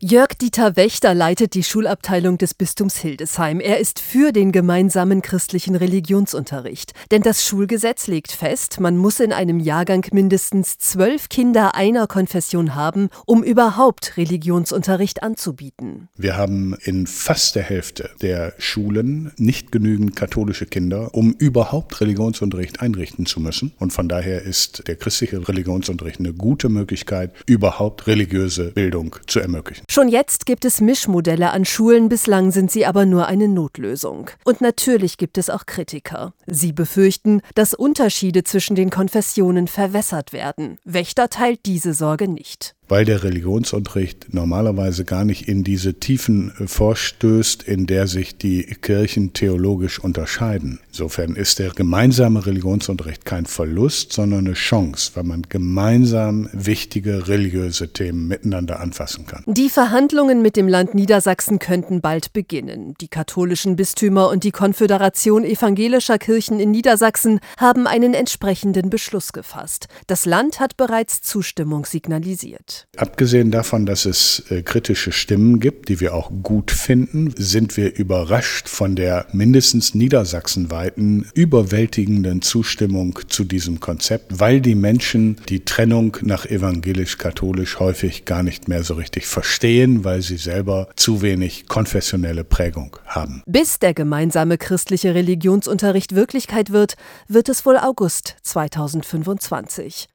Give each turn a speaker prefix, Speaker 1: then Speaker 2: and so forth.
Speaker 1: Jörg-Dieter Wächter leitet die Schulabteilung des Bistums Hildesheim. Er ist für den gemeinsamen christlichen Religionsunterricht. Denn das Schulgesetz legt fest, man muss in einem Jahrgang mindestens zwölf Kinder einer Konfession haben, um überhaupt Religionsunterricht anzubieten.
Speaker 2: Wir haben in fast der Hälfte der Schulen nicht genügend katholische Kinder, um überhaupt Religionsunterricht einrichten zu müssen. Und von daher ist der christliche Religionsunterricht eine gute Möglichkeit, überhaupt religiöse Bildung zu ermöglichen.
Speaker 1: Schon jetzt gibt es Mischmodelle an Schulen, bislang sind sie aber nur eine Notlösung. Und natürlich gibt es auch Kritiker. Sie befürchten, dass Unterschiede zwischen den Konfessionen verwässert werden. Wächter teilt diese Sorge nicht
Speaker 2: weil der Religionsunterricht normalerweise gar nicht in diese Tiefen äh, vorstößt, in der sich die Kirchen theologisch unterscheiden. Insofern ist der gemeinsame Religionsunterricht kein Verlust, sondern eine Chance, weil man gemeinsam wichtige religiöse Themen miteinander anfassen kann.
Speaker 1: Die Verhandlungen mit dem Land Niedersachsen könnten bald beginnen. Die katholischen Bistümer und die Konföderation evangelischer Kirchen in Niedersachsen haben einen entsprechenden Beschluss gefasst. Das Land hat bereits Zustimmung signalisiert.
Speaker 2: Abgesehen davon, dass es äh, kritische Stimmen gibt, die wir auch gut finden, sind wir überrascht von der mindestens niedersachsenweiten überwältigenden Zustimmung zu diesem Konzept, weil die Menschen die Trennung nach evangelisch-katholisch häufig gar nicht mehr so richtig verstehen, weil sie selber zu wenig konfessionelle Prägung haben.
Speaker 1: Bis der gemeinsame christliche Religionsunterricht Wirklichkeit wird, wird es wohl August 2025.